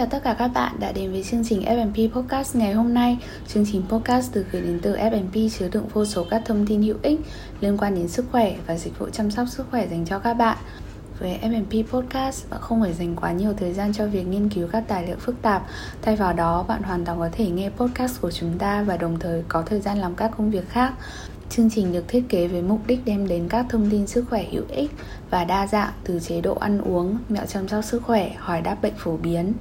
chào tất cả các bạn đã đến với chương trình F&P Podcast ngày hôm nay. Chương trình podcast được gửi đến từ F&P chứa đựng vô số các thông tin hữu ích liên quan đến sức khỏe và dịch vụ chăm sóc sức khỏe dành cho các bạn. Với F&P Podcast, bạn không phải dành quá nhiều thời gian cho việc nghiên cứu các tài liệu phức tạp. Thay vào đó, bạn hoàn toàn có thể nghe podcast của chúng ta và đồng thời có thời gian làm các công việc khác. Chương trình được thiết kế với mục đích đem đến các thông tin sức khỏe hữu ích và đa dạng từ chế độ ăn uống, mẹo chăm sóc sức khỏe, hỏi đáp bệnh phổ biến.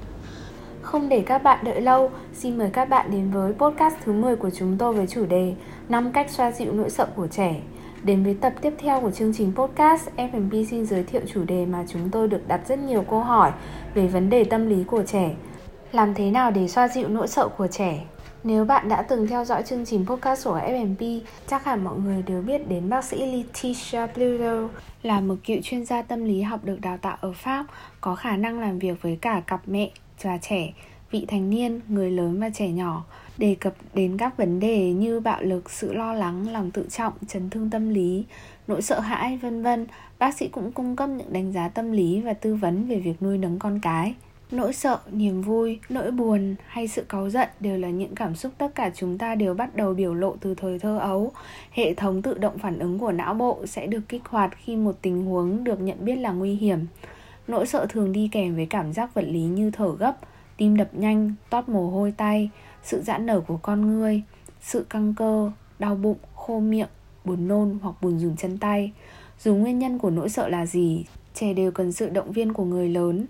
Không để các bạn đợi lâu, xin mời các bạn đến với podcast thứ 10 của chúng tôi với chủ đề 5 cách xoa dịu nỗi sợ của trẻ. Đến với tập tiếp theo của chương trình podcast, F&B xin giới thiệu chủ đề mà chúng tôi được đặt rất nhiều câu hỏi về vấn đề tâm lý của trẻ. Làm thế nào để xoa dịu nỗi sợ của trẻ? Nếu bạn đã từng theo dõi chương trình podcast của FMP, chắc hẳn mọi người đều biết đến bác sĩ Letitia Pluto là một cựu chuyên gia tâm lý học được đào tạo ở Pháp, có khả năng làm việc với cả cặp mẹ già trẻ, vị thành niên, người lớn và trẻ nhỏ, đề cập đến các vấn đề như bạo lực, sự lo lắng, lòng tự trọng, chấn thương tâm lý, nỗi sợ hãi, vân vân. Bác sĩ cũng cung cấp những đánh giá tâm lý và tư vấn về việc nuôi nấng con cái. Nỗi sợ, niềm vui, nỗi buồn hay sự cáu giận đều là những cảm xúc tất cả chúng ta đều bắt đầu biểu lộ từ thời thơ ấu. Hệ thống tự động phản ứng của não bộ sẽ được kích hoạt khi một tình huống được nhận biết là nguy hiểm. Nỗi sợ thường đi kèm với cảm giác vật lý như thở gấp, tim đập nhanh, toát mồ hôi tay, sự giãn nở của con người, sự căng cơ, đau bụng, khô miệng, buồn nôn hoặc buồn rùn chân tay. Dù nguyên nhân của nỗi sợ là gì, trẻ đều cần sự động viên của người lớn.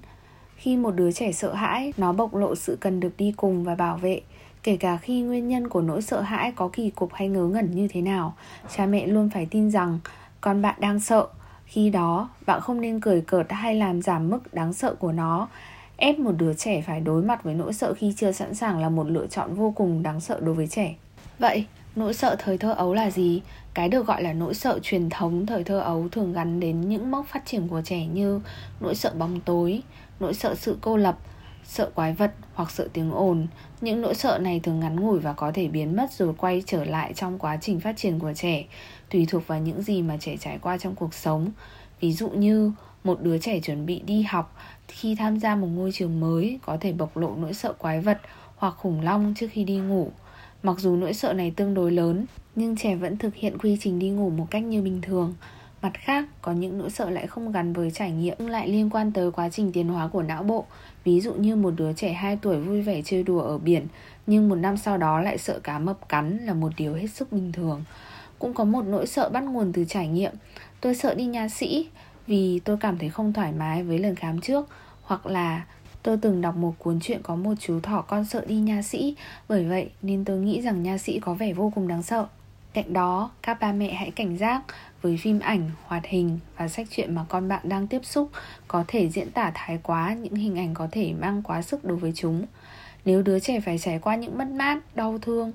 Khi một đứa trẻ sợ hãi nó bộc lộ sự cần được đi cùng và bảo vệ. Kể cả khi nguyên nhân của nỗi sợ hãi có kỳ cục hay ngớ ngẩn như thế nào cha mẹ luôn phải tin rằng con bạn đang sợ khi đó bạn không nên cười cợt hay làm giảm mức đáng sợ của nó. Ép một đứa trẻ phải đối mặt với nỗi sợ khi chưa sẵn sàng là một lựa chọn vô cùng đáng sợ đối với trẻ. Vậy nỗi sợ thời thơ ấu là gì? Cái được gọi là nỗi sợ truyền thống thời thơ ấu thường gắn đến những mốc phát triển của trẻ như nỗi sợ bóng tối nỗi sợ sự cô lập, sợ quái vật hoặc sợ tiếng ồn. Những nỗi sợ này thường ngắn ngủi và có thể biến mất rồi quay trở lại trong quá trình phát triển của trẻ, tùy thuộc vào những gì mà trẻ trải qua trong cuộc sống. Ví dụ như một đứa trẻ chuẩn bị đi học khi tham gia một ngôi trường mới có thể bộc lộ nỗi sợ quái vật hoặc khủng long trước khi đi ngủ. Mặc dù nỗi sợ này tương đối lớn, nhưng trẻ vẫn thực hiện quy trình đi ngủ một cách như bình thường. Mặt khác, có những nỗi sợ lại không gắn với trải nghiệm nhưng lại liên quan tới quá trình tiến hóa của não bộ. Ví dụ như một đứa trẻ 2 tuổi vui vẻ chơi đùa ở biển, nhưng một năm sau đó lại sợ cá mập cắn là một điều hết sức bình thường. Cũng có một nỗi sợ bắt nguồn từ trải nghiệm. Tôi sợ đi nha sĩ vì tôi cảm thấy không thoải mái với lần khám trước, hoặc là Tôi từng đọc một cuốn truyện có một chú thỏ con sợ đi nha sĩ Bởi vậy nên tôi nghĩ rằng nha sĩ có vẻ vô cùng đáng sợ Cạnh đó, các ba mẹ hãy cảnh giác với phim ảnh, hoạt hình và sách truyện mà con bạn đang tiếp xúc có thể diễn tả thái quá những hình ảnh có thể mang quá sức đối với chúng. Nếu đứa trẻ phải trải qua những mất mát, đau thương,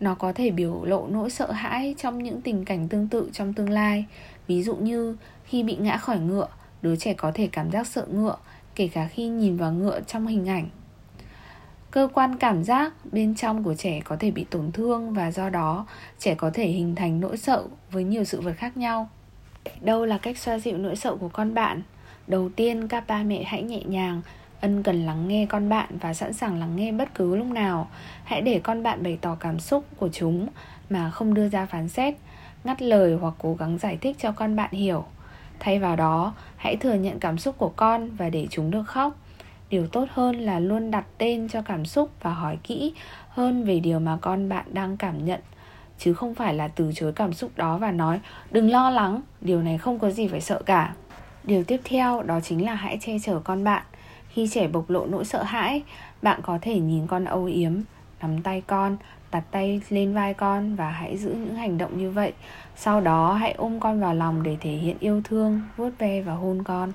nó có thể biểu lộ nỗi sợ hãi trong những tình cảnh tương tự trong tương lai. Ví dụ như khi bị ngã khỏi ngựa, đứa trẻ có thể cảm giác sợ ngựa, kể cả khi nhìn vào ngựa trong hình ảnh cơ quan cảm giác bên trong của trẻ có thể bị tổn thương và do đó trẻ có thể hình thành nỗi sợ với nhiều sự vật khác nhau. Đâu là cách xoa dịu nỗi sợ của con bạn? Đầu tiên, các ba mẹ hãy nhẹ nhàng, ân cần lắng nghe con bạn và sẵn sàng lắng nghe bất cứ lúc nào. Hãy để con bạn bày tỏ cảm xúc của chúng mà không đưa ra phán xét, ngắt lời hoặc cố gắng giải thích cho con bạn hiểu. Thay vào đó, hãy thừa nhận cảm xúc của con và để chúng được khóc điều tốt hơn là luôn đặt tên cho cảm xúc và hỏi kỹ hơn về điều mà con bạn đang cảm nhận. Chứ không phải là từ chối cảm xúc đó và nói, đừng lo lắng, điều này không có gì phải sợ cả. Điều tiếp theo đó chính là hãy che chở con bạn. Khi trẻ bộc lộ nỗi sợ hãi, bạn có thể nhìn con âu yếm, nắm tay con, đặt tay lên vai con và hãy giữ những hành động như vậy. Sau đó hãy ôm con vào lòng để thể hiện yêu thương, vuốt ve và hôn con.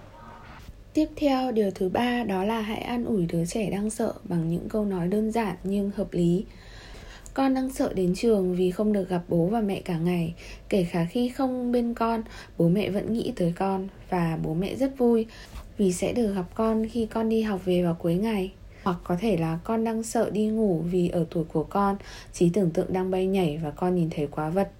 Tiếp theo, điều thứ ba đó là hãy an ủi đứa trẻ đang sợ bằng những câu nói đơn giản nhưng hợp lý. Con đang sợ đến trường vì không được gặp bố và mẹ cả ngày. Kể cả khi không bên con, bố mẹ vẫn nghĩ tới con Và bố mẹ rất vui vì sẽ được gặp con khi con đi học về vào cuối ngày. Hoặc có thể là con đang sợ đi ngủ vì ở tuổi của con Trí tưởng tượng đang bay nhảy và con nhìn thấy quá vật.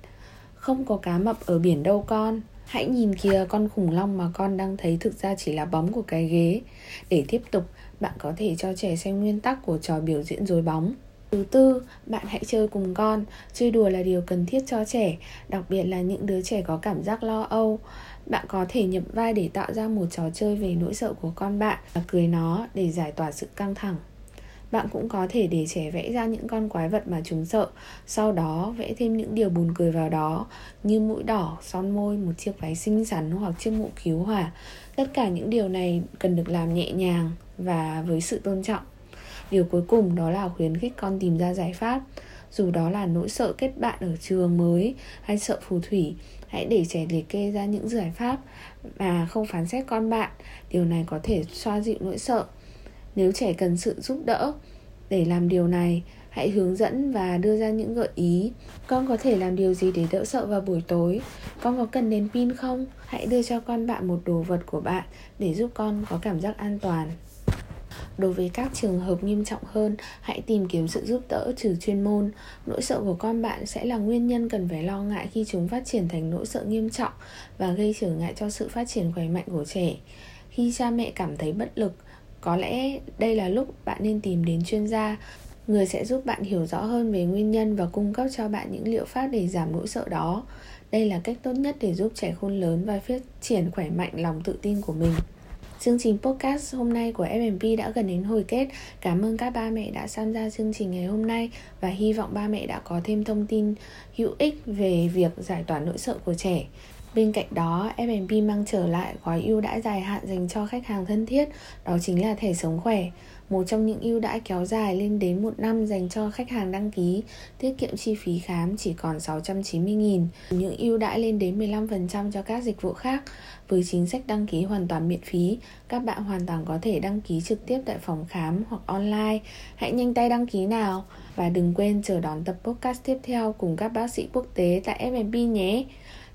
Không có cá mập ở biển đâu con. Hãy nhìn kìa con khủng long mà con đang thấy thực ra chỉ là bóng của cái ghế Để tiếp tục bạn có thể cho trẻ xem nguyên tắc của trò biểu diễn dối bóng. Thứ tư, bạn hãy chơi cùng con. Chơi đùa là điều cần thiết cho trẻ, đặc biệt là những đứa trẻ có cảm giác lo âu. Bạn có thể nhập vai để tạo ra một trò chơi về nỗi sợ của con bạn và cười nó để giải tỏa sự căng thẳng. Bạn cũng có thể để trẻ vẽ ra những con quái vật mà chúng sợ Sau đó vẽ thêm những điều buồn cười vào đó Như mũi đỏ, son môi, một chiếc váy xinh xắn hoặc chiếc mũ cứu hỏa. Tất cả những điều này cần được làm nhẹ nhàng và với sự tôn trọng. Điều cuối cùng đó là khuyến khích con tìm ra giải pháp. Dù đó là nỗi sợ kết bạn ở trường mới hay sợ phù thủy hãy để trẻ liệt kê ra những giải pháp mà không phán xét con bạn. Điều này có thể xoa dịu nỗi sợ nếu trẻ cần sự giúp đỡ để làm điều này hãy hướng dẫn và đưa ra những gợi ý con có thể làm điều gì để đỡ sợ vào buổi tối con có cần đèn pin không hãy đưa cho con bạn một đồ vật của bạn để giúp con có cảm giác an toàn Đối với các trường hợp nghiêm trọng hơn, hãy tìm kiếm sự giúp đỡ trừ chuyên môn. Nỗi sợ của con bạn sẽ là nguyên nhân cần phải lo ngại khi chúng phát triển thành nỗi sợ nghiêm trọng và gây trở ngại cho sự phát triển khỏe mạnh của trẻ. Khi cha mẹ cảm thấy bất lực, có lẽ đây là lúc bạn nên tìm đến chuyên gia người sẽ giúp bạn hiểu rõ hơn về nguyên nhân và cung cấp cho bạn những liệu pháp để giảm nỗi sợ đó đây là cách tốt nhất để giúp trẻ khôn lớn và phát triển khỏe mạnh lòng tự tin của mình Chương trình podcast hôm nay của FMP đã gần đến hồi kết. Cảm ơn các ba mẹ đã tham gia chương trình ngày hôm nay và hy vọng ba mẹ đã có thêm thông tin hữu ích về việc giải tỏa nỗi sợ của trẻ. Bên cạnh đó, F&B mang trở lại gói ưu đãi dài hạn dành cho khách hàng thân thiết, đó chính là thẻ sống khỏe. Một trong những ưu đãi kéo dài lên đến một năm dành cho khách hàng đăng ký, tiết kiệm chi phí khám chỉ còn 690.000. Những ưu đãi lên đến 15% cho các dịch vụ khác. Với chính sách đăng ký hoàn toàn miễn phí, các bạn hoàn toàn có thể đăng ký trực tiếp tại phòng khám hoặc online. Hãy nhanh tay đăng ký nào và đừng quên chờ đón tập podcast tiếp theo cùng các bác sĩ quốc tế tại F&B nhé.